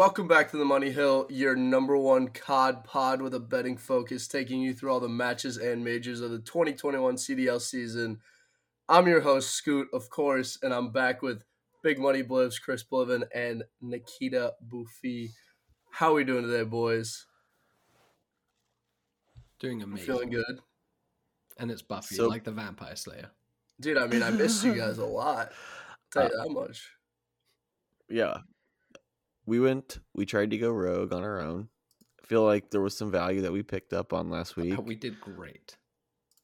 Welcome back to the Money Hill, your number one COD pod with a betting focus, taking you through all the matches and majors of the 2021 CDL season. I'm your host, Scoot, of course, and I'm back with Big Money Blivs, Chris Bliven, and Nikita Buffy. How are we doing today, boys? Doing amazing. Feeling good, And it's Buffy, So- like the Vampire Slayer. dude. I mean, I missed you guys a lot. i Tell you uh, that much. yeah we went we tried to go rogue on our own I feel like there was some value that we picked up on last week Uh, We did great.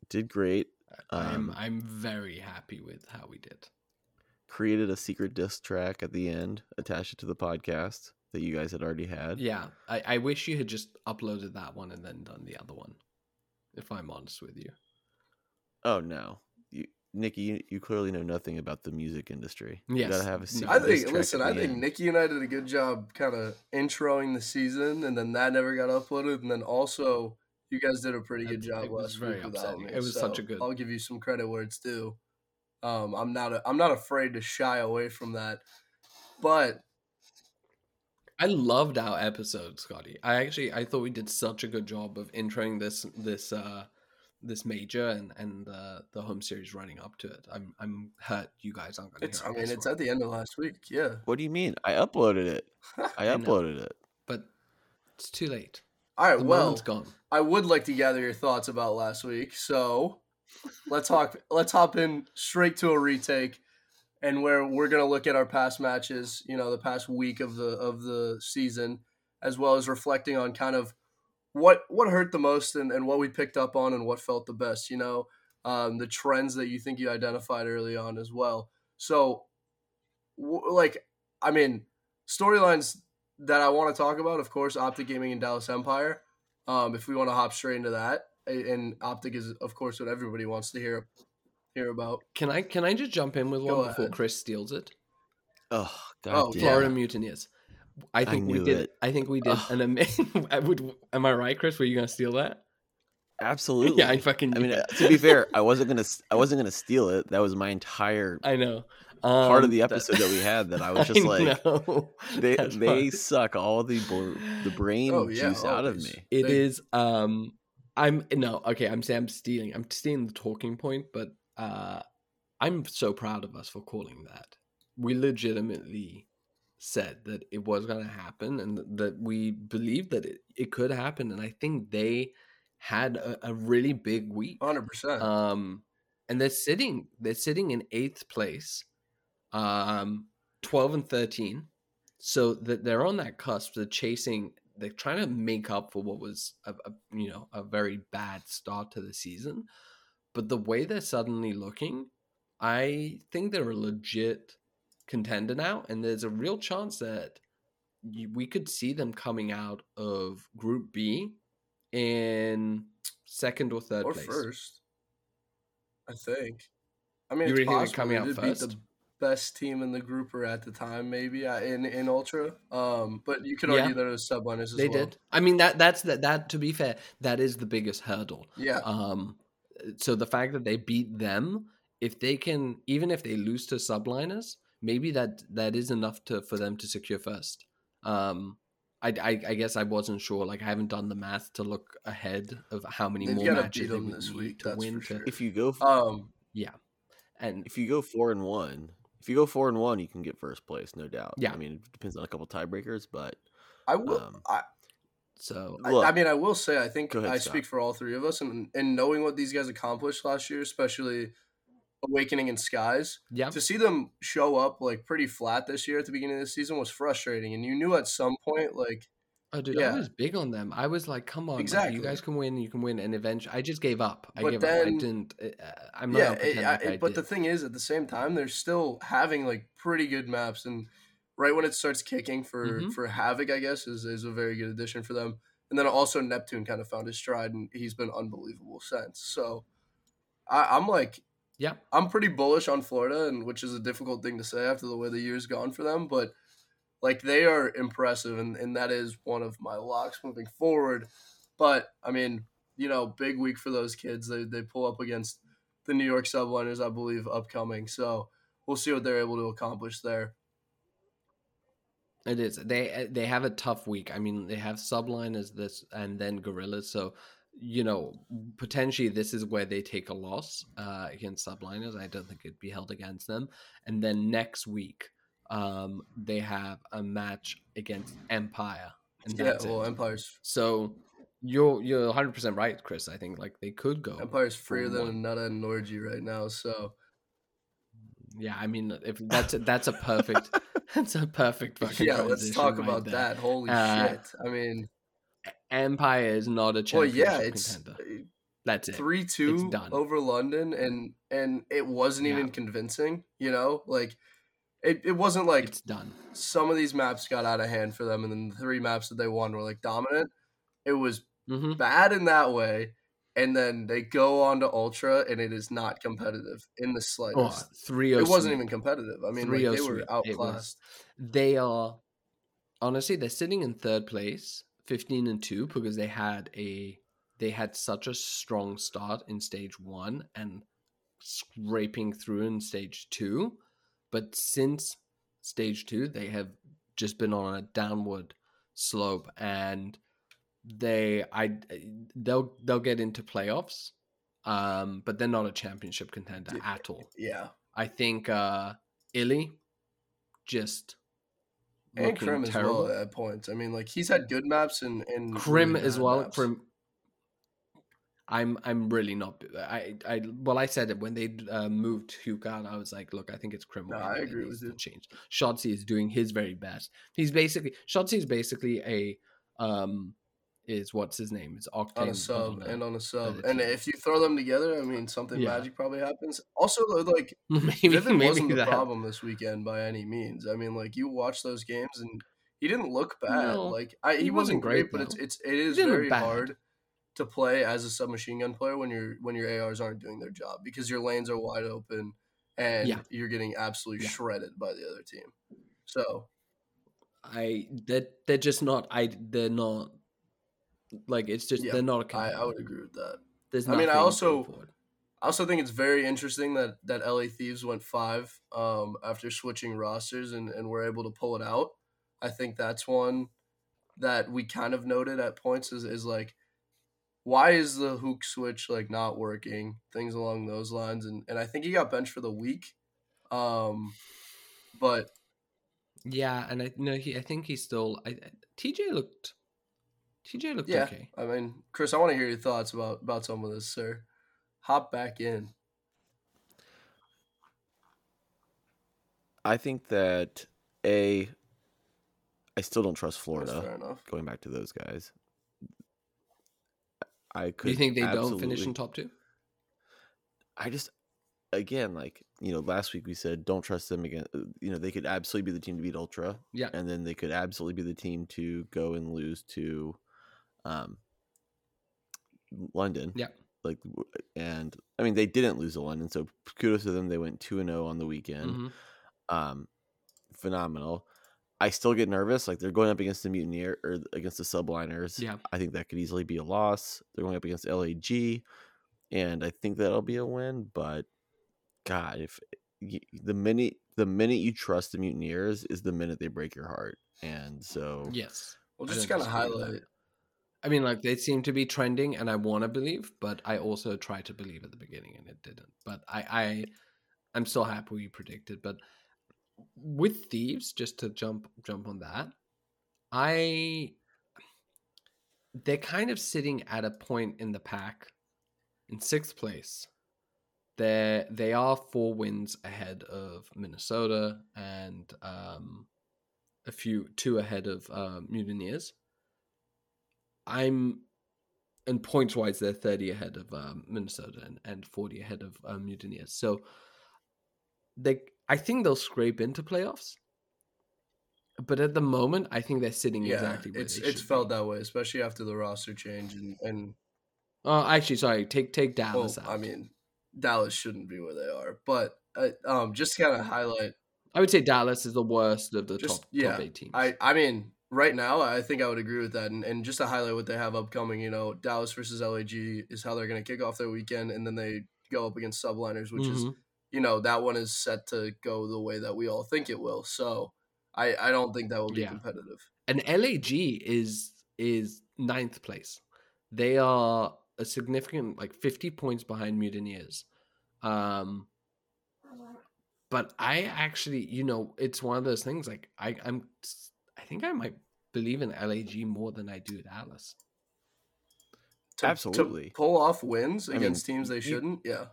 did great I'm Um, I'm very happy with how we did. created a secret disc track at the end attached it to the podcast that you guys had already had Yeah, I, I wish you had just uploaded that one and then done the other one. If I'm honest with you. oh no nikki you, you clearly know nothing about the music industry you Yes. gotta have a No. secret I think. Listen, I think end. Nikki and I did a good job, kind of introing the season, and then that never got uploaded, and then also you guys did a pretty good It- job it was last very week without upsetting. me. It was such a good- I'll give you some credit where it's due. Um, I'm not. A, I'm not afraid to shy away from that, but I loved our episode, Scotty. I actually I thought we did such a good job of introing this this uh this major and and uh, the home series running up to it. I'm I'm hurt you guys aren't going to it's. hear. I mean, it's work. at the end of last week. Yeah. what do you mean i uploaded it i I know. uploaded it but it's too late. All right. The well, moment's gone. I would like to gather your thoughts about last week. So let's talk. Let's hop in straight to a retake, and where we're gonna look at our past matches. You know, the past week of the of the season, as well as reflecting on kind of what what hurt the most and, and what we picked up on and what felt the best. You know, um, the trends that you think you identified early on as well. So, w- like, I mean, storylines that I want to talk about, of course, Optic Gaming and Dallas Empire. Um, if we want to hop straight into that, and Optic is, of course, what everybody wants to hear hear about. Can I can I just jump in with Go one before. Chris steals it? oh god Oh, damn. Florida Mutineers. I think we knew did. it. I think we did Ugh. an amazing. I would. Am I right, Chris? Were you gonna steal that? absolutely Yeah, I fucking. I mean, knew uh, to be fair, I wasn't gonna, I wasn't gonna steal it. That was my entire I know. part Um, of the episode that we had. That I was I just like, know. they, That's they fine. suck all the bo- the brain Oh, yeah, juice out of me. It They- is. Um, I'm no okay. I'm saying I'm stealing. I'm stealing the talking point, but uh, I'm so proud of us for calling that. We legitimately said that it was going to happen, and that we believed that it, it could happen. And I think they had a, a really big week. Hundred percent. Um, and they're sitting. They're sitting in eighth place, um, twelve and thirteen. So that they're on that cusp. They're chasing. They're trying to make up for what was a, a you know a very bad start to the season. But the way they're suddenly looking, I think they're a legit contender now, and there's a real chance that we could see them coming out of Group B in second or third or place. first, I think. I mean, You it's really think they're possible. coming out first? beat the best team in the group or at the time, maybe uh, in in Ultra. Um, but you could argue Yeah. that it was subliners as They well. did. I mean that that's that that to be fair, that is the biggest hurdle. Yeah. Um so the fact that they beat them, if they can even if they lose to subliners, maybe that that is enough to for them to secure first. Um I, I, I guess I wasn't sure. Like I haven't done the math to look ahead of how many They've more gotta matches they would this need week, to that's win for to. If you go, f- Um, Yeah, and if you go four and one, if you go four and one, you can get first place, no doubt. Yeah. I mean, it depends on a couple of tiebreakers, but I will. Um, I, so I, Look. I mean, I will say, I think ahead, I Scott. speak for all three of us, and and knowing what these guys accomplished last year, especially Owakening and Skyz, yeah, to see them show up like pretty flat this year at the beginning of the season was frustrating, and you knew at some point, like, Oh, dude, Yeah. I was big on them. I was like, "Come on, exactly. Exactly. you guys can win. You can win." And eventually, I just gave up. I But gave up. I didn't. Uh, I'm not. yeah, it- like but the thing is, at the same time, they're still having like pretty good maps, and right when it starts kicking for Mhm. for Havoc, I guess is is a very good addition for them. And then also Neptune kind of found his stride, and he's been unbelievable since. So I, I'm like, Yeah. I'm pretty bullish on Florida, and which is a difficult thing to say after the way the year's gone for them, but like they are impressive, and and that is one of my locks moving forward. But I mean, you know, big week for those kids. They they pull up against the New York Subliners, I believe, upcoming. So we'll see what they're able to accomplish there. It is. They they have a tough week. I mean, they have subliners this and then Guerrillas. So you know, potentially this is where they take a loss uh, against subliners. I don't think it'd be held against them. And then next week, um, they have a match against Empire. And Yeah, well, it. Empire's So you're you're 100 percent right, Chris. I think like they could go. Empire's freer than a one. nut and orgy right now. So Yeah, I mean, if that's a, that's a perfect that's a perfect fucking yeah, let's talk right about there. that. Holy Uh, shit! I mean, Empire is not a well, championship yeah, it's contender. That's it. three two over London, and and it wasn't even Yeah. convincing. You know, like it, it wasn't like It's done. some of these maps got out of hand for them, and then the three maps that they won were like dominant. It was hmm bad in that way, and then they go on to Ultra, and it is not competitive in the Oh, slightest. 3 it wasn't even competitive. I mean, like, they were outclassed. They are honestly they're sitting in third place, fifteen and two, because they had a they had such a strong start in stage one and scraping through in stage two, but since stage two they have just been on a downward slope and they I they'll they'll get into playoffs, um, but they're not a championship contender at all. Yeah, I think uh Illy just and Krim as terrible. well at points. I mean, like he's had good maps and and Krim really as well. maps. Krim. I'm I'm really not. I I well I said it when they uh, moved Hugan. I was like, look, I think it's Krim. No, I agree with you. Change. Shotzzy is doing his very best. He's basically Shotzzy is basically a um is what's his name? It's Octane on a sub Bubble and on a sub, the and if you throw them together, I mean, something Yeah. magic probably happens. Also, like maybe Vivid maybe wasn't the that. problem this weekend by any means. I mean, like you watch those games and he didn't look bad. No, like I, he, he wasn't wasn't great, great, but it's it's it is very hard to play as a submachine gun player when your when your ARs aren't doing their job because your lanes are wide open and Yeah. you're getting absolutely Yeah. shredded by the other team. So I they're they're just not. I they're not. Like it's just Yeah, they're not a I. I would agree with that. There's I mean, I also- I also think it's very interesting that that LA Thieves went five um, after switching rosters and, and were able to pull it out. I think that's one that we kind of noted at points is, is like why is the hook switch like not working? Things along those lines. And and I think he got benched for the week. Um but Yeah, and I no, he. I think he still. I- TJ looked. TJ looked yeah, okay. I mean, Chris, I want to hear your thoughts about about some of this, sir. Hop back in. I think that a I still don't trust That's Florida. fair enough. Going back to those guys, I could. Do you think they don't finish in top two? I just again like you know last week we said don't trust them again. uh, You know they could absolutely be the team to beat Ultra, Yeah. and then they could absolutely be the team to go and lose to, um, London. Yeah. Like, and I mean they didn't lose to London, so kudos to them. They went two and zero on the weekend. Mhm. um phenomenal i still get nervous like they're going up against the mutineer or against the subliners Yeah. i think that could easily be a loss they're going up against lag and i think that'll be a win but god if the minute the minute you trust the mutineers is the minute they break your heart and so Yes. Well I just to kind of highlight that. I mean, like they seem to be trending, and I want to believe, but I also tried to believe at the beginning, and it didn't. But I, I, I'm still happy we predicted. But with thieves, just to jump jump on that, I, they're kind of sitting at a point in the pack, in sixth place. They they are four wins ahead of Minnesota and um, a few two ahead of uh, Mutineers. I'm and points wise, they're 30 ahead of um, Minnesota and, and 40 ahead of um, Mutineers. So they, I think they'll scrape into playoffs. But at the moment, I think they're sitting yeah, exactly where it's it's felt be. that way, especially after the roster change and and Oh, actually, sorry. Take take well, Dallas out. I mean, Dallas shouldn't be where they are, but uh, um, just kind of highlight. I would say Dallas is the worst of the Just top yeah, top eight teams. I I mean, right now, I think I would agree with that. And, and just to highlight what they have upcoming, you know, Dallas versus LAG is how they're going to kick off their weekend, and then they go up against Subliners, which is Mhm. you know that one is set to go the way that we all think it will. So I I don't think that will be Yeah. competitive. And LAG is is ninth place. They are a significant like 50 points behind Mutineers. Um but I actually, you know, it's one of those things like I I'm I think I might believe in LAG more than I do Dallas. To, Absolutely. to pull off wins I mean, against teams they shouldn't. Yeah.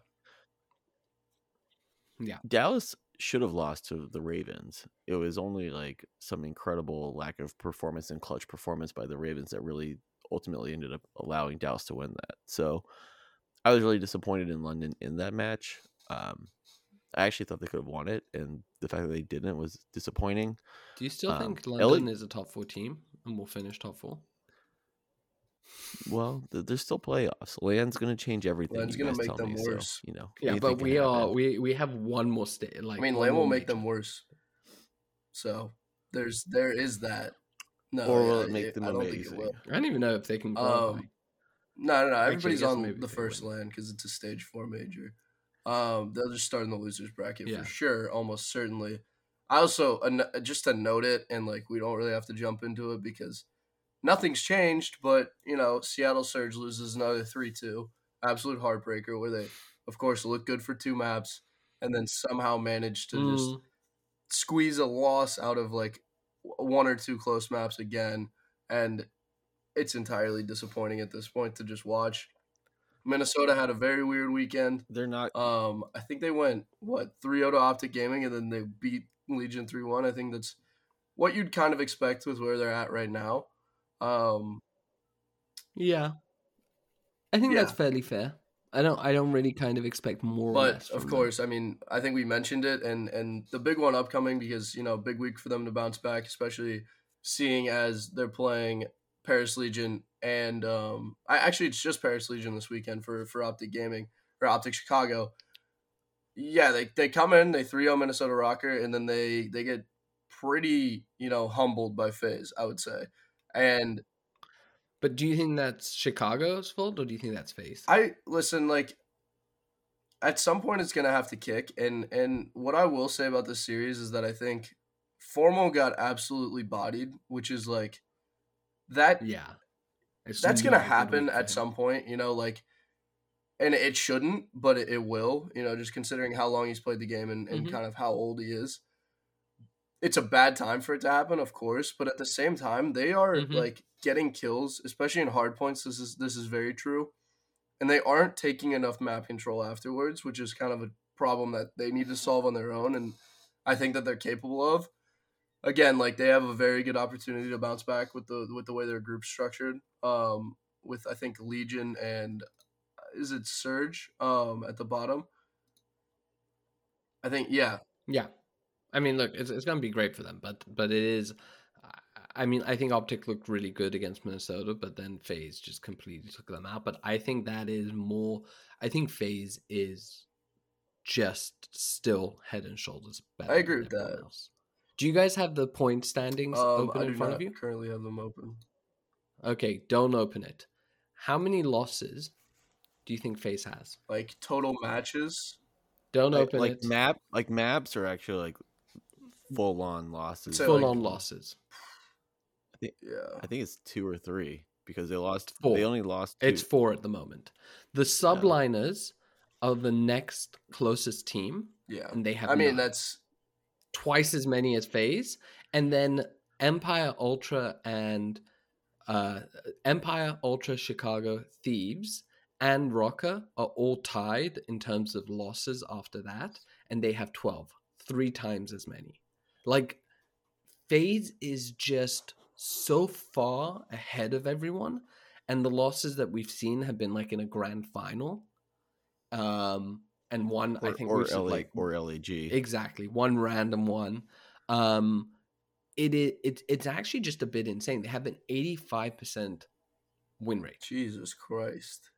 Yeah, Dallas should have lost to the Ravens. It was only like some incredible lack of performance and clutch performance by the Ravens that really ultimately ended up allowing Dallas to win that. So I was really disappointed in London in that match. Um, I actually thought they could have won it, and the fact that they didn't was disappointing. Do you still Um, think LA London is a top 4 team and will finish top 4? Well, th- there's still playoffs. LAN's going to change everything. LAN's gonna make them me, so, worse. you know, Yeah, but we are happen. we we have one more state like I mean, one LAN will make them worse. So there's there is that. No, or will yeah, it make them I don't amazing? think it will. I don't even know if they can. Um, No, no, no. Everybody's guess on the first win. LAN because it's a stage four major. Um, they'll just start in the losers bracket Yeah. for sure, almost certainly. I also just to note it, and like we don't really have to jump into it because nothing's changed. But you know, Seattle Surge loses another three two, absolute heartbreaker. Where they, of course, look good for two maps, and then somehow manage to just Mm, squeeze a loss out of like one or two close maps again and it's entirely disappointing at this point to just watch minnesota had a very weird weekend They're not. um i think they went what 3-0 to optic gaming and then they beat legion 3-1 i think that's what you'd kind of expect with where they're at right now um yeah, I think that's fairly fair. I don't I don't really kind of expect more. but of from them. course i mean i think we mentioned it and and the big one upcoming because you know big week for them to bounce back especially seeing as they're playing paris legion and um i actually it's just paris legion this weekend for for optic gaming or optic chicago yeah they, they come in they 3-0 minnesota ROKKR and then they they get pretty you know humbled by FaZe, i would say and But do you think that's Chicago's fault, or do you think that's FaZe? I listen like at some point it's gonna have to kick, and and what I will say about this series is that I think Formal got absolutely bodied, which is like that. yeah, That's gonna not a good happen at some point, you know, like, and it shouldn't, but it, it will, you know, just considering how long he's played the game and, and Mhm. kind of how old he is. It's a bad time for it to happen, of course, but at the same time, they are Mhm. like getting kills, especially in hard points. This is this is very true, and they aren't taking enough map control afterwards, which is kind of a problem that they need to solve on their own, and I think that they're capable of. Again, like they have a very good opportunity to bounce back with the with the way their group's structured. Um, with I think Legion and uh, is it Surge um at the bottom. I think yeah, Yeah, I mean, look, it's it's gonna be great for them, but but it is. I mean, I think Optic looked really good against Minnesota, but then FaZe just completely took them out. But I think that is more. I think FaZe is just still head and shoulders better. I agree than with that. Else. Do you guys have the point standings um, open I in front of you? currently have them open. Okay, don't open it. How many losses do you think FaZe has? Like total matches, Don't like, open like it. map like maps are actually like full on losses. So, Full like- on losses. I think yeah. I think it's two or three because they lost. Four. They only lost. Two. It's four at the moment. The subliners are the next closest team, Yeah. and they have. I mean, nine. that's twice as many as FaZe and then Empire Ultra and uh, Empire Ultra Chicago Thieves and ROKKR are all tied in terms of losses after that, and they have twelve, three times as many. Like FaZe is just so far ahead of everyone, and the losses that we've seen have been like in a grand final. Um, and one or, I think or LA like or LAG. Exactly, one random one. Um, it is it's it's actually just a bit insane. They have an eighty five percent win rate Jesus Christ.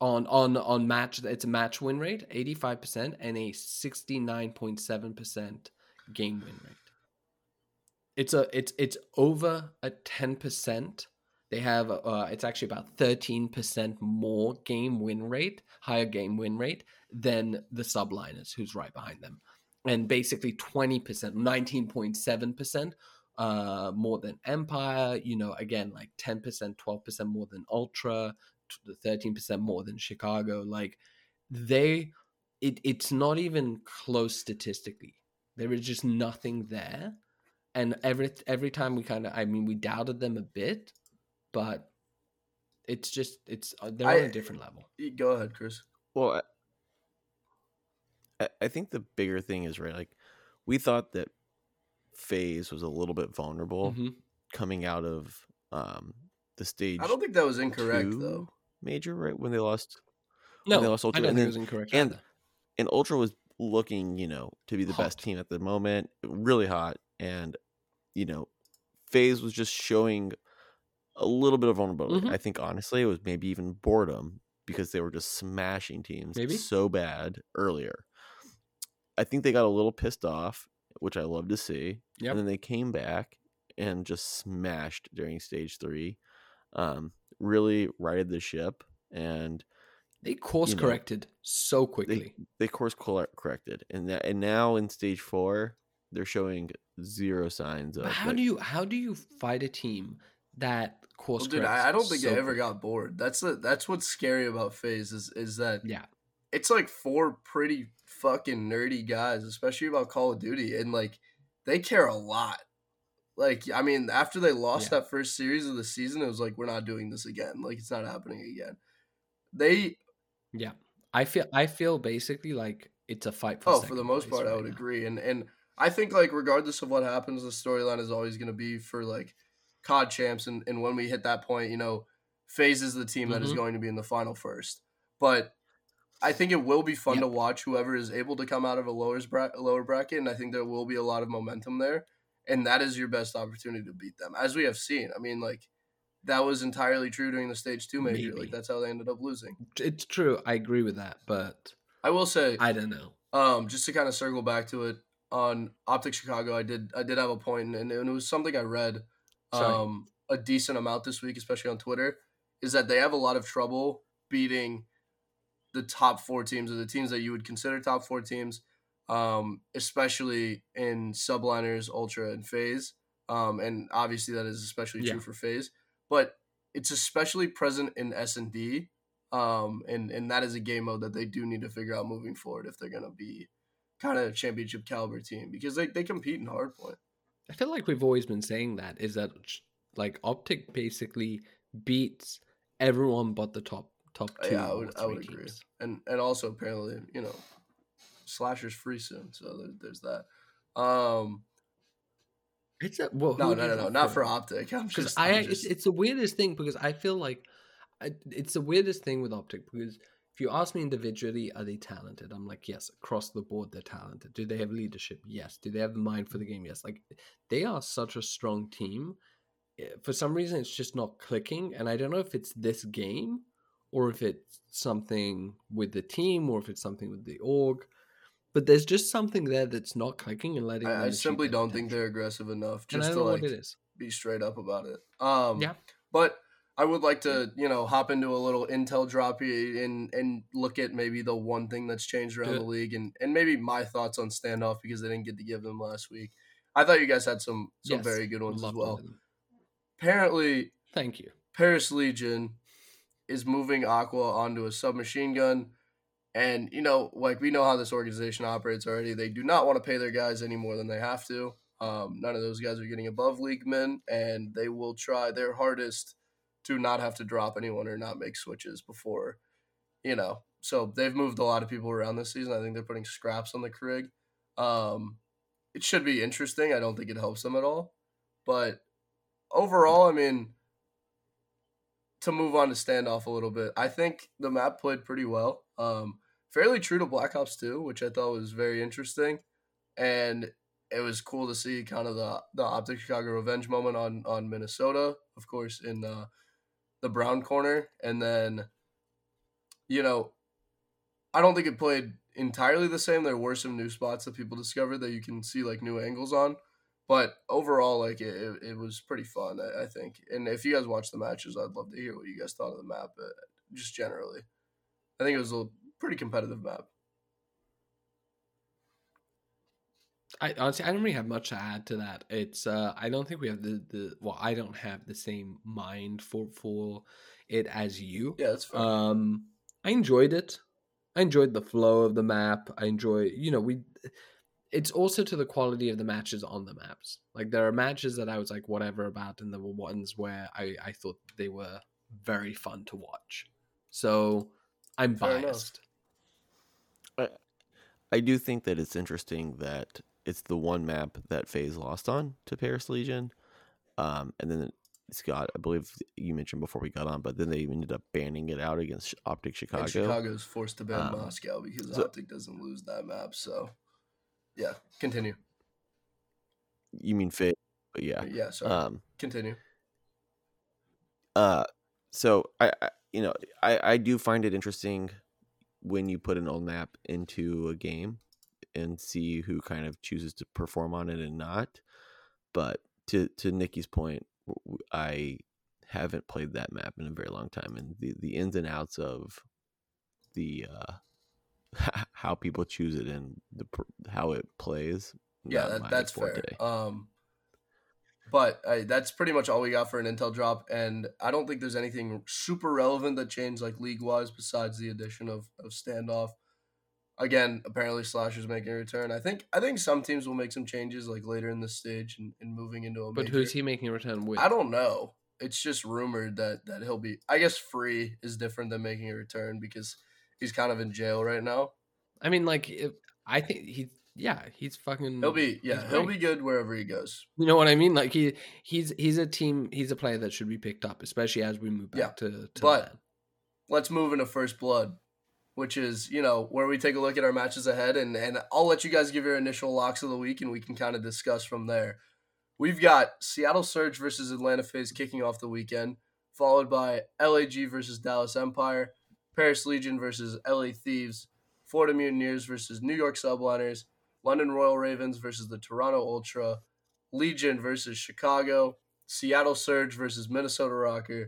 on on on match. It's a match win rate, eighty five percent, and a sixty nine point seven percent game win rate. It's a it's it's over a ten percent. They have uh, it's actually about thirteen percent more game win rate, higher game win rate than the subliners, who's right behind them. and basically 20%, 19.7% uh, more than Empire. You know, again, like 10%, 12% more than Ultra, 13% more than Chicago. Like they, it, it's not even close statistically. There is just nothing there. And every every time we kind of, I mean, we doubted them a bit, but it's just it's uh, they're I- on a different level. Go ahead, Chris. Well, I, I- I think the bigger thing is right. Like we thought that FaZe was a little bit vulnerable Mhm. coming out of um the stage I don't think that was incorrect though. major right when they lost No, they lost I Ultra, don't and think it was incorrect. and- either. and Ultra was looking, you know, to be the best team at the moment, really hot, and you know, FaZe was just showing a little bit of vulnerability. Mhm. I think honestly, it was maybe even boredom because they were just smashing teams Maybe. so bad earlier. I think they got a little pissed off, which I love to see, Yep. and then they came back and just smashed during stage three. Um, really righted the ship and They course you know, corrected so quickly. they course corrected, and that, and now in stage four, they're showing zero signs of. How like- do you how do you fight a team that course Well, dude, I, I don't think so I ever got bored. That's the that's what's scary about FaZe is is that Yeah, it's like four pretty fucking nerdy guys, especially about Call of Duty, and like they care a lot. Like, I mean, after they lost Yeah. that first series of the season, it was like we're not doing this again. Like, it's not happening again. They, yeah. I feel I feel basically like it's a fight for. oh, for the most part, I would now. agree, and and I think like regardless of what happens, the storyline is always going to be for like COD champs, and and when we hit that point, you know, FaZe is the team that is Mhm. going to be in the final first, but. I think it will be fun Yep. to watch whoever is able to come out of a lower bra- lower bracket, and I think there will be a lot of momentum there, and that is your best opportunity to beat them, as we have seen. I mean, like that was entirely true during the stage two major. Maybe. Like that's how they ended up losing. It's true. I agree with that, but I will say, I don't know. um, just to kind of circle back to it on Optic Chicago, I did I did have a point, and, and it was something I read. Um, a decent amount this week, especially on Twitter, is that they have a lot of trouble beating the top four teams or the teams that you would consider top four teams, um, especially in subliners, ultra, and FaZe. Um, and obviously that is especially true Yeah. for FaZe, but it's especially present in S and D. Um, and, and that is a game mode that they do need to figure out moving forward if they're gonna be kind of a championship caliber team because they, they compete in hardpoint. I feel like we've always been saying that is that like Optic basically beats everyone but the top top two. yeah, I would I would agree. teams. And and also apparently, you know, Slasher's free soon, so there, there's that. Um, It's a, well, no, no, no, no, not for? Optic. I'm because just, I I'm it's, it's the weirdest thing because I feel like I, it's the weirdest thing with Optic because if you ask me individually, are they talented? I'm like, yes, across the board they're talented. Do they have leadership? Yes. Do they have the mind for the game? Yes. Like they are such a strong team. Eh, For some reason, it's just not clicking, and I don't know if it's this game or if it's something with the team or if it's something with the org. But there's just something there that's not clicking and letting. I, I simply don't think they're aggressive enough just to like it is. be straight up about it. Um, Yeah. But I would like to, you know, hop into a little intel drop and and look at maybe the one thing that's changed around the league and and maybe my thoughts on standoff because they didn't get to give them last week. I thought you guys had some some Yes, very good ones as well. Apparently, Thank you. Paris Legion is moving Aqua onto a submachine gun. And, you know, like we know how this organization operates already. They do not want to pay their guys any more than they have to. Um, none of those guys are getting above league men, and they will try their hardest to not have to drop anyone or not make switches before, you know. So they've moved a lot of people around this season. I think they're putting scraps on the Krig. Um, it should be interesting. I don't think it helps them at all. But overall, I mean, to move on to standoff a little bit, I think the map played pretty well. Um, fairly true to Black Ops 2, which I thought was very interesting. And it was cool to see kind of the the Optic Chicago revenge moment on on Minnesota, of course, in uh, the brown corner, and then you know, I don't think it played entirely the same. There were some new spots that people discovered that you can see like new angles on, but overall, like it, it, was pretty fun. I, I think, and if you guys watch the matches, I'd love to hear what you guys thought of the map, uh, just generally. I think it was a pretty competitive map. I honestly I don't really have much to add to that. It's uh I don't think we have the the well I don't have the same mind for for it as you. Yeah, that's fair. Um I enjoyed it. I enjoyed the flow of the map. I enjoy you know we it's also to the quality of the matches on the maps. Like there are matches that I was like whatever about and there were ones where I I thought they were very fun to watch. So I'm Fair enough. biased. I do think that it's interesting that it's the one map that FaZe lost on to Paris Legion. Um, and then it's got, I believe you mentioned before we got on, but then they ended up banning it out against Optic Chicago. And Chicago's forced to ban Um, Moscow because so- Optic doesn't lose that map. So, yeah, continue. You mean FaZe? But yeah. Yeah, sorry. Um, continue. uh, so I, I, you know, I, I do find it interesting when you put an old map into a game and see who kind of chooses to perform on it and not. But to to Nikki's point, I haven't played that map in a very long time, and the the ins and outs of the uh, how people choose it and the how it plays. Yeah, that, that's fair. Um, but uh, that's pretty much all we got for an intel drop, and I don't think there's anything super relevant that changed like league wise besides the addition of of standoff. Again, apparently Slasher's making a return. I think I think some teams will make some changes like later in the stage and, and moving into a. But major. who's he making a return with? I don't know. It's just rumored that that he'll be. I guess free is different than making a return because he's kind of in jail right now. I mean, like, if, I think he, yeah, he's fucking. He'll be yeah, he'll be good wherever he goes. You know what I mean? Like he, he's he's a team. He's a player that should be picked up, especially as we move back Yeah, to. to but- that. let's move into first blood, which is you know where we take a look at our matches ahead, and and I'll let you guys give your initial locks of the week, and we can kind of discuss from there. We've got Seattle Surge versus Atlanta FaZe kicking off the weekend, followed by LAG versus Dallas Empire, Paris Legion versus LA Thieves, Florida Mutineers versus New York Subliners, London Royal Ravens versus the Toronto Ultra, Legion versus Chicago, Seattle Surge versus Minnesota ROKKR,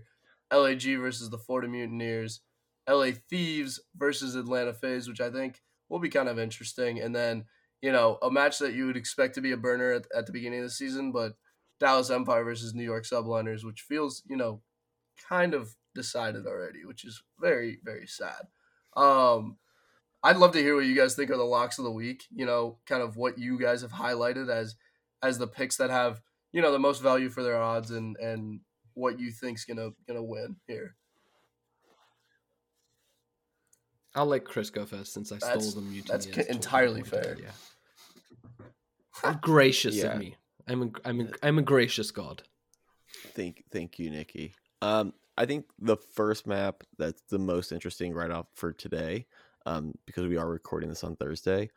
LAG versus the Florida Mutineers, LA Thieves versus Atlanta FaZe, which I think will be kind of interesting. And then, you know, a match that you would expect to be a burner at, at the beginning of the season, but Dallas Empire versus New York Subliners, which feels, you know, kind of decided already, which is very, very sad. Um, I'd love to hear what you guys think are the locks of the week. You know, kind of what you guys have highlighted as as the picks that have you know the most value for their odds and and what you think's gonna gonna win here. I'll let Chris go first since I That's- stole the mutiny. that's ca- entirely fair. Yeah. Gracious Yeah. of me. I'm a, I'm a, I'm a gracious god. Thank, thank you, Nikki. Um, I think the first map that's the most interesting right off for today, um, because we are recording this on Thursday.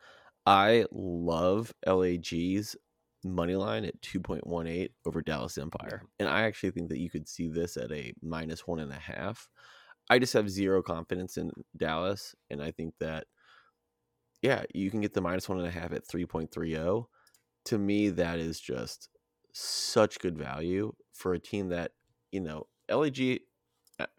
I love LAG's money line at two point one eight over Dallas Empire, and I actually think that you could see this at a minus one and a half. I just have zero confidence in Dallas, and I think that yeah, you can get the minus one and a half at three point three zero. To me, that is just such good value for a team that you know LAG,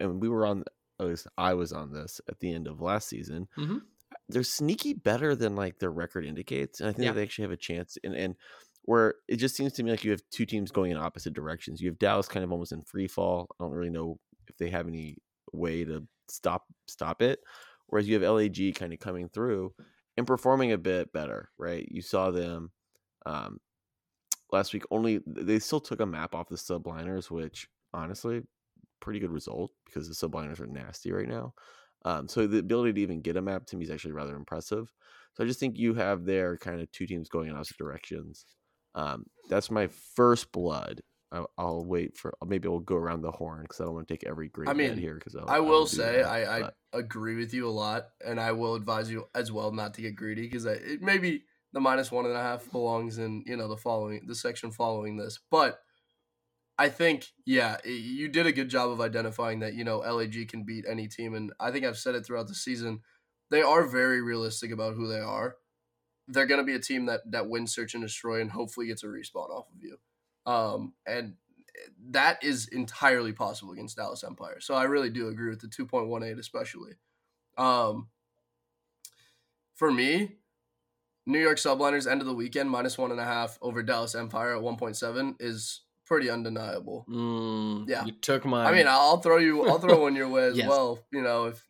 and we were on. At least I was on this at the end of last season. Mhm. They're sneaky better than like their record indicates, and I think Yeah. they actually have a chance. And and where it just seems to me like you have two teams going in opposite directions. You have Dallas kind of almost in free fall. I don't really know if they have any way to stop stop it. Whereas you have LAG kind of coming through and performing a bit better, right? You saw them um, last week. Only they still took a map off the subliners, which honestly, pretty good result because the subliners are nasty right now. Um, so the ability to even get a map to me is actually rather impressive. So I just think you have there kind of two teams going in opposite directions. Um, that's my first blood. I'll, I'll wait for uh, maybe we'll go around the horn because I don't want to take every great I mean, here because I will say that, I, I agree with you a lot, and I will advise you as well not to get greedy because it maybe the minus one and a half belongs in you know the following the section following this, but I think yeah you did a good job of identifying that you know LAG can beat any team, and I think I've said it throughout the season. They are very realistic about who they are. They're going to be a team that that wins search and destroy, and hopefully gets a respawn off of you. Um, and that is entirely possible against Dallas Empire. So I really do agree with the 2.18 especially. Um for me, New York Subliners end of the weekend minus one and a half over Dallas Empire at one point seven is pretty undeniable. Mm, Yeah. you took my. I mean, I'll throw you, I'll throw one your way as Yes. well. You know, if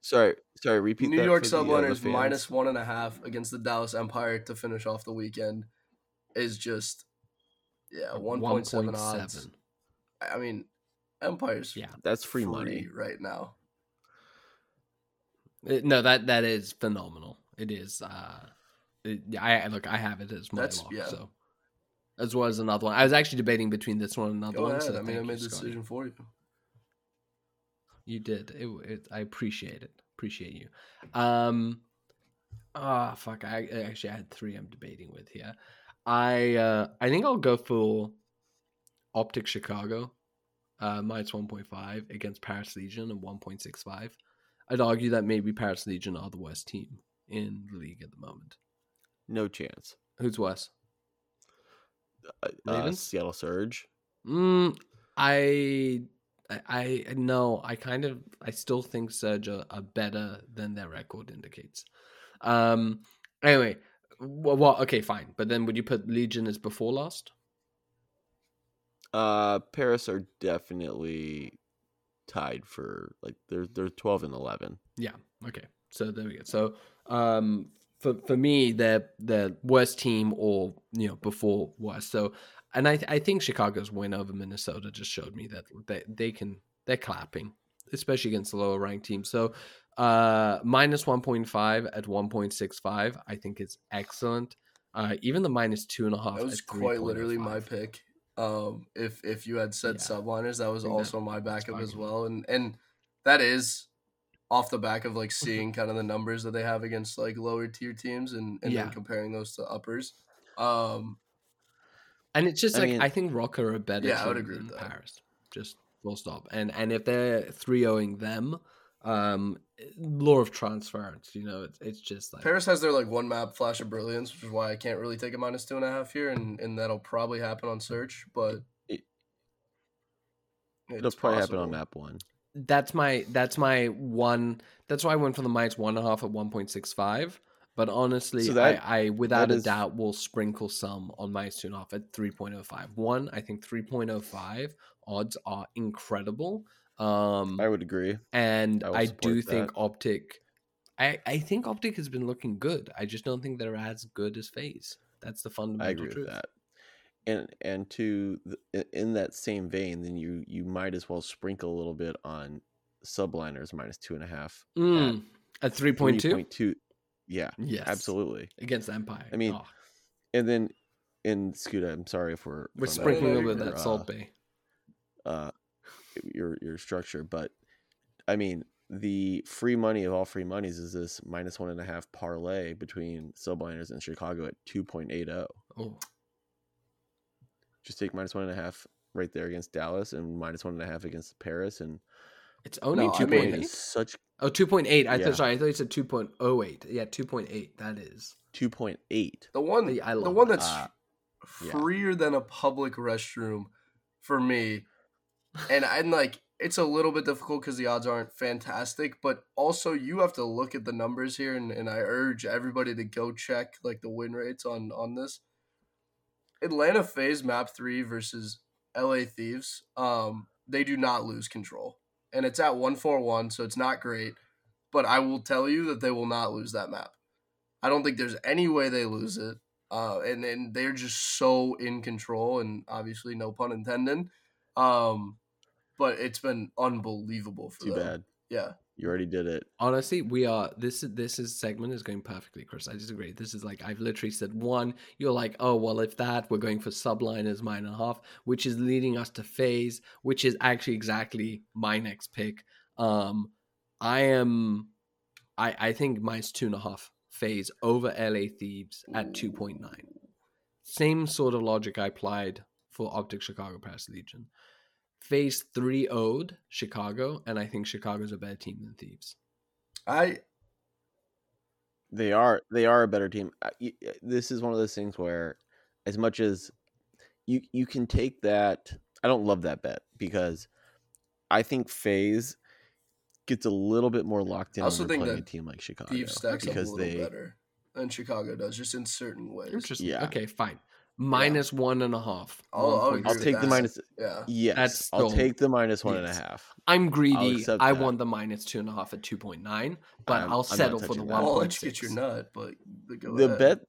Sorry, sorry. Repeat. New that York for uh, Subliners minus one and a half against the Dallas Empire to finish off the weekend is just yeah one point seven odds. 1.7. I mean, Empire's Yeah. That's free free money. right now. Uh, No, that that is phenomenal. It is. Uh, it, I I- look. I have it as my That's- lock. yeah. So, as well as another one. I was actually debating between this one and another Go one. ahead. So I mean, I made the decision for you. You did. It, it, I appreciate it. Appreciate you. Um. Ah, fuck. I I actually I had three. I'm debating with here. I uh I think I'll go for Optic Chicago, uh minus one point five against Paris Legion and one point six five. I'd argue that maybe Paris Legion are the worst team in the league at the moment. No chance. Who's worse? Uh, uh? Seattle Surge. Mm, I, I, I no, I kind of, I still think Surge are, are better than their record indicates. Um. Anyway, well, well, okay, fine. But then, would you put Legion as before last? Uh, Paris are definitely tied for like they're they're twelve and eleven. Yeah. Okay. So there we go. So, um, for for me, they're the worst team, or you know, before worst. So, and I I think Chicago's win over Minnesota just showed me that they they can they're clapping, especially against the lower ranked team. So, uh, minus one point five at one point six five, I think is excellent. Uh, even the minus two and a half. That was quite literally my pick. Um, if if you had said Yeah. subliners, that was think that- also my backup as well, and and that is off the back of like seeing kind of the numbers that they have against like lower tier teams and and Yeah. then comparing those to uppers. Um, And it's just I like mean- I think ROKKR are a better Yeah, I would agree than with. Paris. Just full stop. And and if they're 3-0ing them, um law of transference, you know, it's it's just like Paris has their like one map flash of brilliance, which is why I can't really take a minus two and a half here, and and that'll probably happen on search, but it, it'll probably happen on map one. that's my that's my one that's why I went for the minus one and a half at 1.65. But honestly, So that- I, I without that a is- doubt will sprinkle some on minus two and a half at 3.05. One, I think 3.05 odds are incredible. Um I would agree. and I I, do think. Optic. I I think Optic has been looking good. I just don't think they're as good as FaZe. That's the fundamental I agree truth. with that. And and to the, in that same vein, then you you might as well sprinkle a little bit on subliners minus two and a half. Mm, at three point two. 3.2. Yeah, Yes, absolutely. against Empire. I mean, Oh, And then in Scuda, I'm sorry if we're we're if sprinkling a little bit of that uh, Salt Bae. uh, your your structure, but I mean the free money of all free monies is this minus one and a half parlay between subliners and Chicago at two point eight zero. Oh, Just take minus one and a half right there against Dallas and minus one and a half against Paris and it's only No, I two point such Oh, 2.8. I Yeah. thought sorry, I thought you said two point oh eight. Yeah, two point eight. That is. two point eight. The one, Yeah, I the one that's Uh, yeah. freer than a public restroom for me, and I'm like, it's a little bit difficult because the odds aren't fantastic, but also you have to look at the numbers here, and, and I urge everybody to go check like the win rates on on this. Atlanta FaZe Map Three versus LA Thieves. Um, they do not lose control, and it's at one four one, so it's not great. But I will tell you that they will not lose that map. I don't think there's any way they lose it. Uh, and and they're just so in control, and obviously no pun intended. Um, but it's been unbelievable for Too them. bad. Yeah, You already did it. Honestly, we are this this is segment is going perfectly, Chris. I disagree. This is like I've literally said one. You're like, oh well, if that we're going for subliners mine and a half, which is leading us to FaZe, which is actually exactly my next pick. Um, I am, I I think mine's two and a half FaZe over LA Thieves at two point nine. Same sort of logic I applied for Optic Chicago Paris Legion. FaZe three owed Chicago, and I think Chicago's a better team than Thieves. I They are they are a better team. I- y- y- This is one of those things where, as much as you you can take that, I don't love that bet because I think FaZe gets a little bit more locked in. I also think playing that a team like Chicago Thieves stacks up a because little they better than Chicago does, just in certain ways. Interesting. Yeah. Okay, fine. Minus one and a half. I'll- I'll I'll take that. the minus. Yeah. Yes, That's I'll still- take the minus one and a yes. half. I'm greedy. I that. want the minus two and a half at two point nine, but I'm- I'm I'll settle for the one I'll let point you get your nut, but the, go the ahead. bet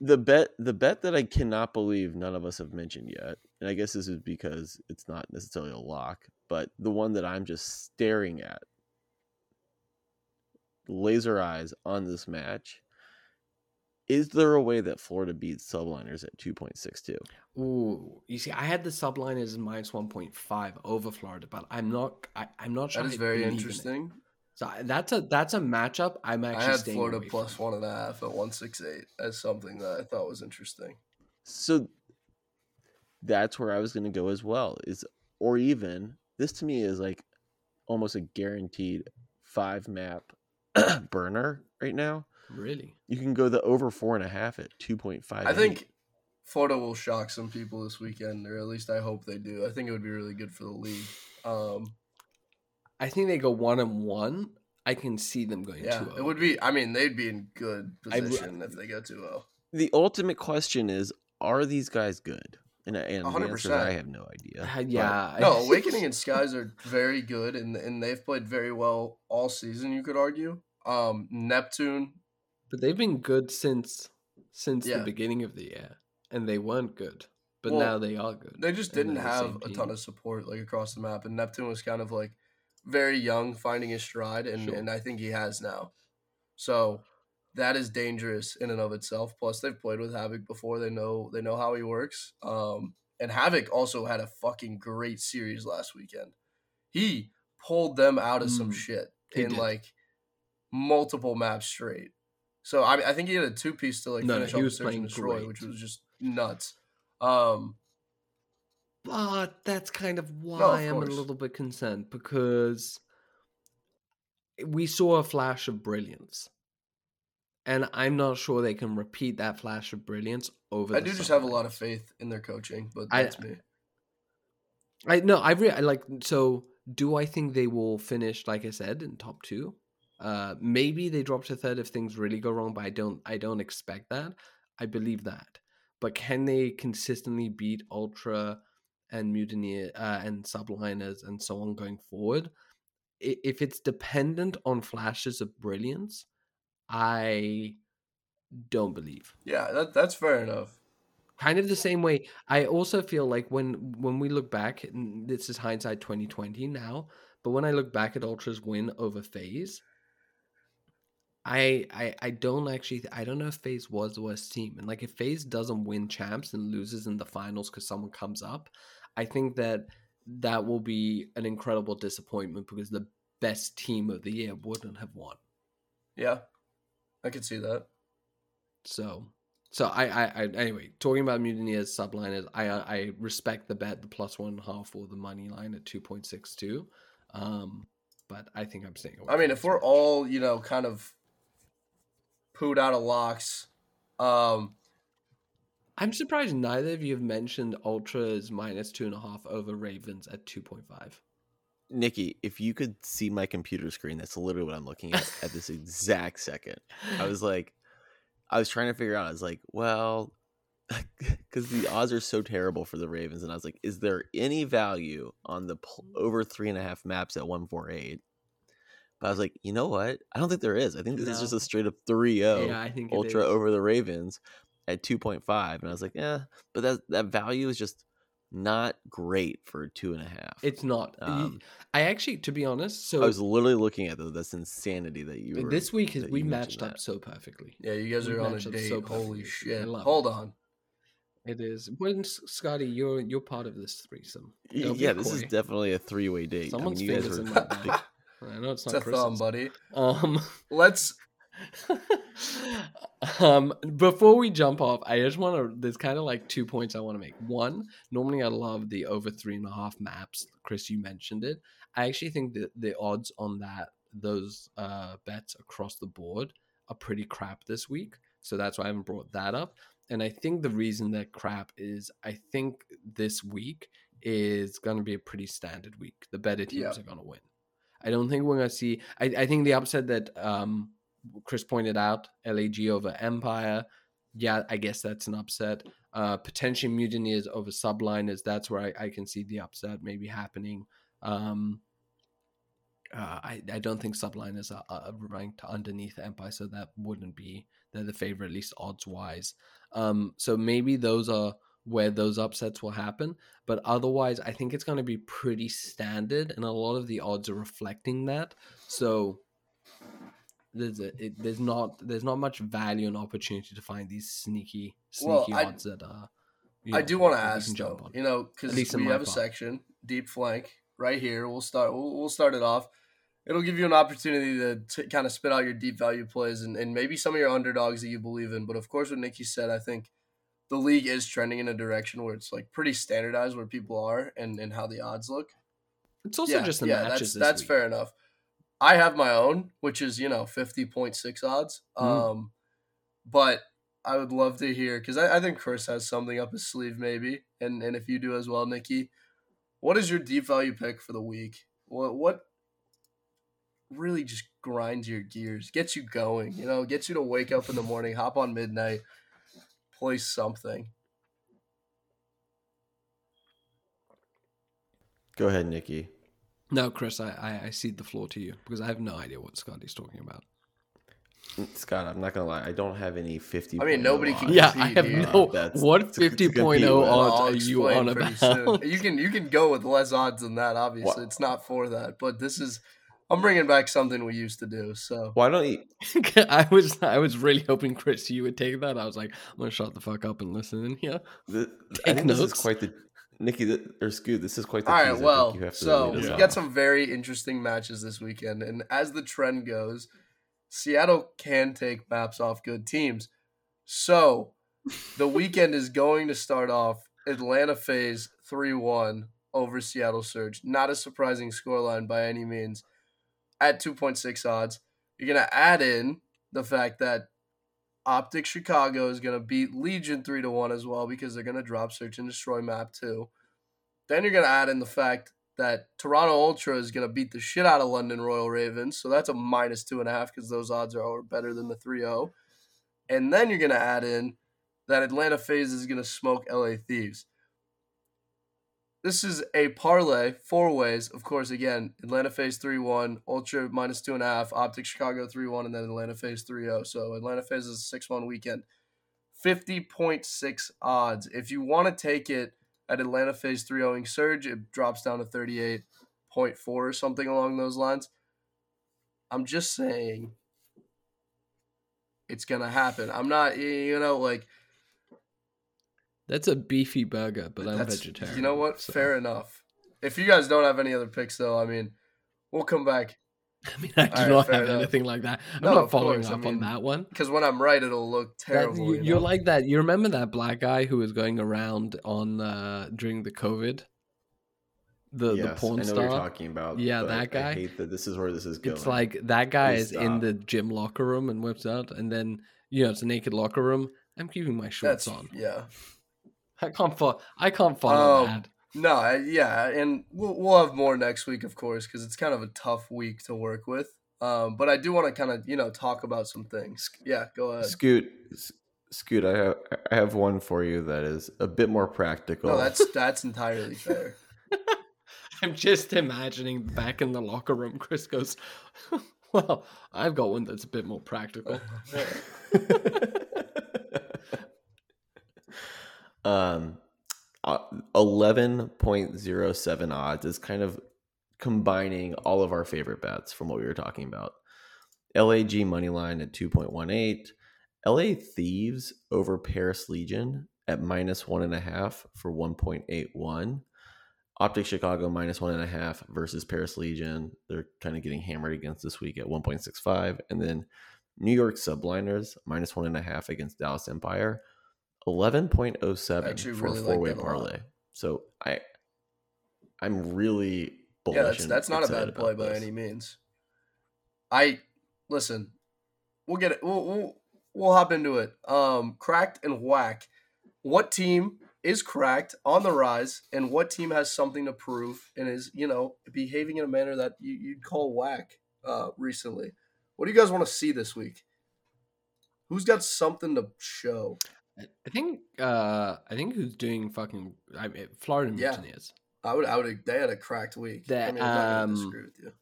the bet the bet that I cannot believe none of us have mentioned yet, and I guess this is because it's not necessarily a lock, but the one that I'm just staring at, laser eyes on this match. Is there a way that Florida beats subliners at two point six two? Ooh, you see, I had the subliners minus one point five over Florida, but I'm not. I, I'm not sure. that is very believe in interesting. So that's a that's a matchup. I'm actually. I had staying Florida away plus from. one and a half at one six eight as something that I thought was interesting. So that's where I was going to go as well. Is or even this to me is like almost a guaranteed five map burner right now. Really? You can go the over four and a half at two point five. I think Florida will shock some people this weekend, or at least I hope they do. I think it would be really good for the league. Um, I think they go one and one. I can see them going yeah, two. oh. it would be. I mean, they'd be in good I w- position if they go 2-0. the ultimate question is: Are these guys good? And, and the answer 100%. I have no idea. Uh, yeah. I- No, Owakening and Skyz are very good, and and they've played very well all season. You could argue. Um, Neptune, but they've been good since since Yeah. the beginning of the year, and they weren't good. But Well, now they are good. they just didn't have a team. ton of support like across the map, and Neptune was kind of like very young, finding his stride, and Sure. and I think he has now. So that is dangerous in and of itself. Plus, they've played with Havoc before; they know they know how he works. Um, and Havoc also had a fucking great series last weekend. He pulled them out of some Mm, shit in did. like multiple maps straight. So I, I think he had a two piece to like No, no, finish he off was search and destroy, great. which was just nuts. Um, But that's kind of why of I'm a little bit concerned because we saw a flash of brilliance. And I'm not sure they can repeat that flash of brilliance over I do just have a lot of faith in their coaching, but I- that's me. I no, I really I like so do I think they will finish like I said in top 2? Uh maybe they drop to third if things really go wrong, but I don't I don't expect that. I believe that. But can they consistently beat Ultra and Mutineer uh, and Subliners and so on going forward? If it's dependent on flashes of brilliance, I don't believe Yeah, that that's fair enough. kind of the same way i also feel like when when we look back this is hindsight 2020 now but when i look back at ultra's win over FaZe I, I i don't actually i don't know if FaZe was the worst team and like if FaZe doesn't win champs and loses in the finals because someone comes up i think that that will be an incredible disappointment because the best team of the year wouldn't have won Yeah, I could see that. So, so I, I, I anyway, talking about mutineers subliners, I, I respect the bet, the one half or the money line at two point six two. Um, but I think I'm staying away. I mean, if we're all you know kind of pooed out of locks, um, I'm surprised neither of you have mentioned Ultras minus two and a half over Ravens at two point five. Nikki, if you could see my computer screen, that's literally what I'm looking at at this exact second. I was like, I was trying to figure out. I was like, well, because the odds are so terrible for the Ravens, and I was like, is there any value on the pl- over three and a half maps at one four eight? But I was like, you know what? I don't think there is. I think this is just a straight up 3-0 yeah, I think ultra over the Ravens at 2.5. And I was like, yeah, but that that value is just not great for two and a half. It's not. Um, I actually, to be honest, so I was literally looking at though. That's insanity that you were. this week is we matched mentioned up that. so perfectly. yeah, you guys We are on a date. so Holy shit! Hold it. on. It is. When Scotty, you're you're part of this threesome. Don't yeah, this is definitely a three way date. Someone's I mean, you guys fingers were in my big- bag. I know it's It's not a thumb, buddy. Um, Let's. um, before we jump off, I just want to. There's kind of like two points I want to make. One, normally I love the over three and a half maps. Chris, you mentioned it. I actually think that the odds on that those uh, bets across the board are pretty crap this week. So that's why I haven't brought that up. And I think the reason they're crap is I think this week is going to be a pretty standard week. The better teams Yeah. are going to win. I don't think we're to see. I, I think the upset that um, Chris pointed out, LAG over Empire. Yeah, I guess that's an upset. Uh, potentially Mutineers over Subliners. That's where I, I can see the upset maybe happening. Um, uh, I, I don't think Subliners are, are ranked underneath Empire, so that wouldn't be they're the favorite, at least odds wise. Um, so maybe those are where those upsets will happen. But otherwise, I think it's going to be pretty standard, and a lot of the odds are reflecting that. So there's a, it, there's not there's not much value and opportunity to find these sneaky sneaky Well, I- odds that are. I know, do want to ask though, on. you know, because we have a section deep flank right here. We'll start. We'll, we'll start it off. It'll give you an opportunity to, to kind of spit out your deep value plays and, and maybe some of your underdogs that you believe in. But of course, what Nikki said, I think the league is trending in a direction where it's like pretty standardized where people are and, and how the odds look. It's also just the matches. that's that's week. fair enough. I have my own, which is you know fifty point six odds. Mhm. Um, but I would love to hear because I, I think Chris has something up his sleeve, maybe, and and if you do as well, Nikki, what is your deep value pick for the week? What what really just grinds your gears, gets you going, you know, gets you to wake up in the morning, hop on midnight, play something. Go ahead, Nikki. No, Chris, I, I I cede the floor to you because I have no idea what Scotty's talking about. Scott, I'm not gonna lie. I don't have any 50. I mean, nobody can Yeah, I have dude. no. That's- what to- to 50.0 compete oh with. odds are you on pretty soon. about? You can you can go with less odds than that. Obviously, What? it's not for that, but this is. I'm bringing back something we used to do. So Why don't you? I was I was really hoping Chris you would take that. I was like, I'm gonna shut the fuck up and listen in here. The, I Take think this is quite the Nikki th- or Scoot. This is quite the. all tease I right, think well, you have to so we off. got some very interesting matches this weekend, and as the trend goes, Seattle can take maps off good teams. So the weekend is going to start off Atlanta FaZe three one over Seattle Surge. Not a surprising scoreline by any means. At two point six odds, you're gonna add in the fact that Optic Chicago is gonna beat Legion three to one as well because they're gonna drop Search and Destroy map two. Then you're gonna add in the fact that Toronto Ultra is gonna beat the shit out of London Royal Ravens, so that's a minus two and a half because those odds are better than the 3-0. And then you're gonna add in that Atlanta FaZe is gonna smoke LA Thieves. This is a parlay, four ways. Of course, again, Atlanta FaZe 3 1, Ultra minus two and a half, Optic Chicago 3 1, and then Atlanta FaZe 3 0. So Atlanta FaZe is a 6 1 weekend. 50.6 odds. If you want to take it at Atlanta FaZe 3 0 Surge, it drops down to 38.4 or something along those lines. I'm just saying it's going to happen. I'm not, you know, like, That's a beefy burger, but I'm that's, vegetarian. you know what? so- Fair enough. If you guys don't have any other picks, though, I mean, we'll come back I mean, I do Alright, not fair have enough. anything like that. I'm No, not following course, I up mean, on that one. because when I'm right, it'll look That- terrible. you, you are know? like that. You remember that black guy who was going around on uh, during the COVID? The the Yes, porn I know star. what you're talking about. Yeah, that guy. I hate that this is where this is going. It's like that guy Please is in the gym locker room and whips out, and then you know it's a naked locker room. I'm keeping my shorts That's, on. yeah. I can't follow. I can't follow Um, that. No, I- yeah, and we'll we'll have more next week, of course, because it's kind of a tough week to work with. Um, but I do want to kind of you know talk about some things. Yeah, go ahead. Scoot, S- Scoot, I have I have one for you that is a bit more practical. No, that's that's entirely fair. I'm just imagining back in the locker room. Chris goes, "Well, I've got one that's a bit more practical." Um, uh, eleven point zero seven odds is kind of combining all of our favorite bets from what we were talking about. LAG money line at two point one eight, LA Thieves over Paris Legion at minus one and a half for one point eight one. Optic Chicago minus one and a half versus Paris Legion. They're kind of getting hammered against this week at 1.65. And then New York Subliners minus one and a half against Dallas Empire. 11.07 for really a four way that a lot. parlay. So I I'm really bullish. yeah, that's that's not a bad play by this. any means. I listen. We'll get it. We'll, we'll we'll hop into it. Um, cracked and whack. What team is cracked on the rise, and what team has something to prove and is you know behaving in a manner that you, you'd call whack? Uh, recently, What do you guys want to see this week? Who's got something to show? I think uh I think who's doing fucking I mean, Florida Yeah. Mutineers. I would, I would. They had a cracked week. That, I mean, I'm not gonna um, disagree with you.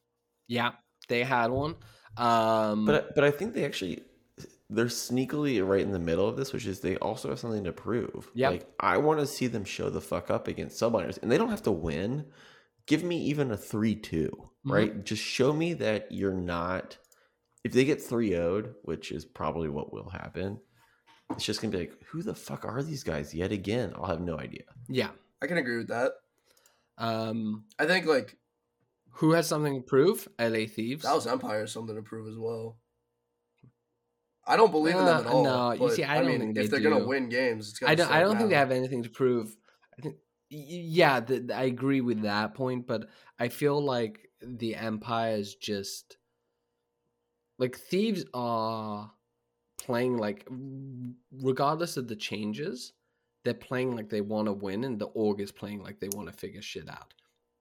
Yeah, they had one. Um But I- but I think they actually they're sneakily right in the middle of this, which is they also have something to prove. Yep. Like I want to see them show the fuck up against subliners, and they don't have to win. Give me even a three-two, right? Just show me that you're not. If they get 3 0'd, which is probably what will happen, it's just gonna be like, who the fuck are these guys yet again? I'll have no idea. yeah. I can agree with that. Um I think like who has something to prove? LA Thieves. Dallas Empire has something to prove as well. I don't believe in them at Uh, all. no, you but, see, I don't mean, think if they they're gonna win games, it's I gotta don't. I don't think they have anything to prove. I think, y- yeah, th I agree with that point, but I feel like the Empire is just like thieves are playing like, regardless of the changes, they're playing like they want to win, and the org is playing like they want to figure shit out.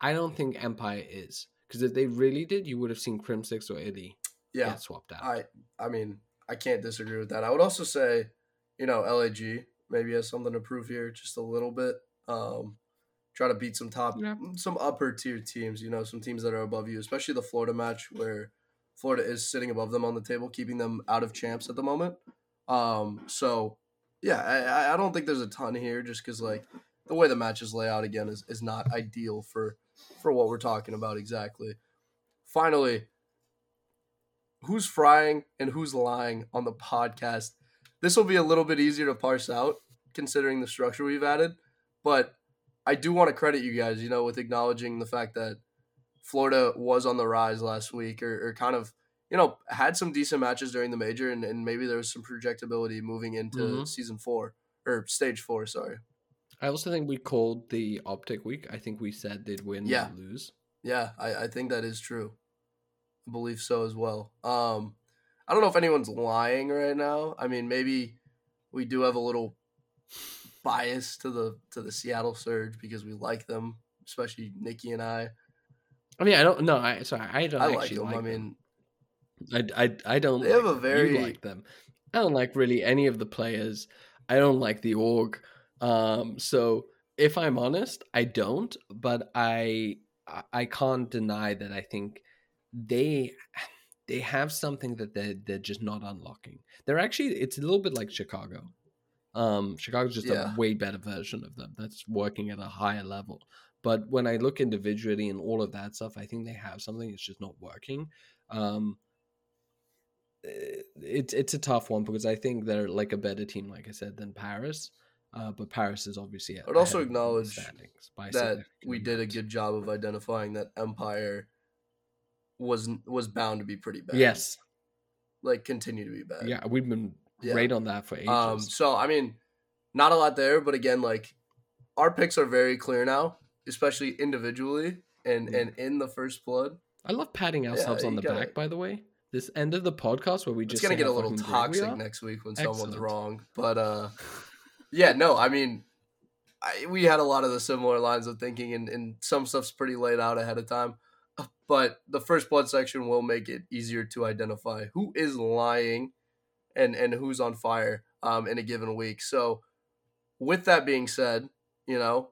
I don't think Empire is because if they really did, you would have seen Crimsix or Eddie Yeah, get swapped out. I I mean I can't disagree with that. I would also say, you know, LAG maybe has something to prove here, just a little bit. Um, try to beat some top, Yeah. some upper tier teams. You know, some teams that are above you, especially the Florida match where Florida is sitting above them on the table, keeping them out of champs at the moment. Um, so yeah, I, I- don't think there's a ton here, just because like the way the matches lay out again is, is not ideal for for what we're talking about exactly. Finally, who's frying and who's lying on the podcast. This will be a little bit easier to parse out considering the structure we've added, but I do want to credit you guys, you know, with acknowledging the fact that Florida was on the rise last week or, or kind of, you know, had some decent matches during the major and, and maybe there was some projectability moving into Mhm. season four or stage four, sorry. I also think we called the Optic Week. I think we said they'd win Yeah. or lose. Yeah, I, I think that is true. I believe so as well. Um, I don't know if anyone's lying right now. I mean, maybe we do have a little bias to the to the Seattle Surge because we like them, especially Nikki and I. I mean, I don't. know. I sorry, I don't I like actually them. like I them. mean, I, I, I don't. They have like a them. very- You like them. I don't like really any of the players. I don't like the org. Um, so if I'm honest, I don't. But I I- I can't deny that I think they they have something that they they're just not unlocking. They're actually it's a little bit like Chicago. Um, Chicago's just Yeah. a way better version of them that's working at a higher level. But when I look individually and all of that stuff, I think they have something. It's just not working. Um, eh, it's it's a tough one because I think they're like a better team, like I said, than Paris. Uh, but Paris is obviously. I would also ahead of them acknowledge by that we did a good job of identifying that Empire was was bound to be pretty bad. Yes, like continue to be bad. yeah, we've been Yeah. great on that for ages. Um, so I mean, not a lot there, but again, like our picks are very clear now, especially individually and Yeah. and in the first blood. I love patting ourselves on the gotta- back. By the way, this end of the podcast where we just gonna get a little great we toxic next week when someone's wrong, but uh, yeah, no, I mean, I, we had a lot of the similar lines of thinking, and, and some stuff's pretty laid out ahead of time. But the first blood section will make it easier to identify who is lying and and who's on fire um, in a given week. So, with that being said, you know,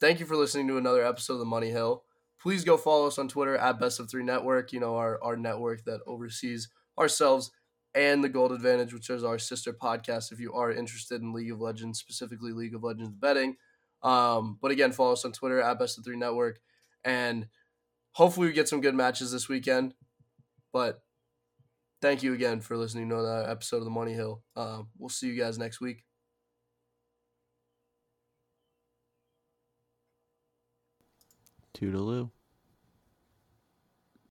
thank you for listening to another episode of the Money Hill. Please go follow us on Twitter at Best of Three Network. You know our our network that oversees ourselves and the Gold Advantage, which is our sister podcast. If you are interested in League of Legends, specifically League of Legends betting, um, but again, follow us on Twitter at Best of Three Network, and hopefully we get some good matches this weekend. But thank you again for listening to another episode of the Money Hill. Uh, we'll see you guys next week. Toodaloo.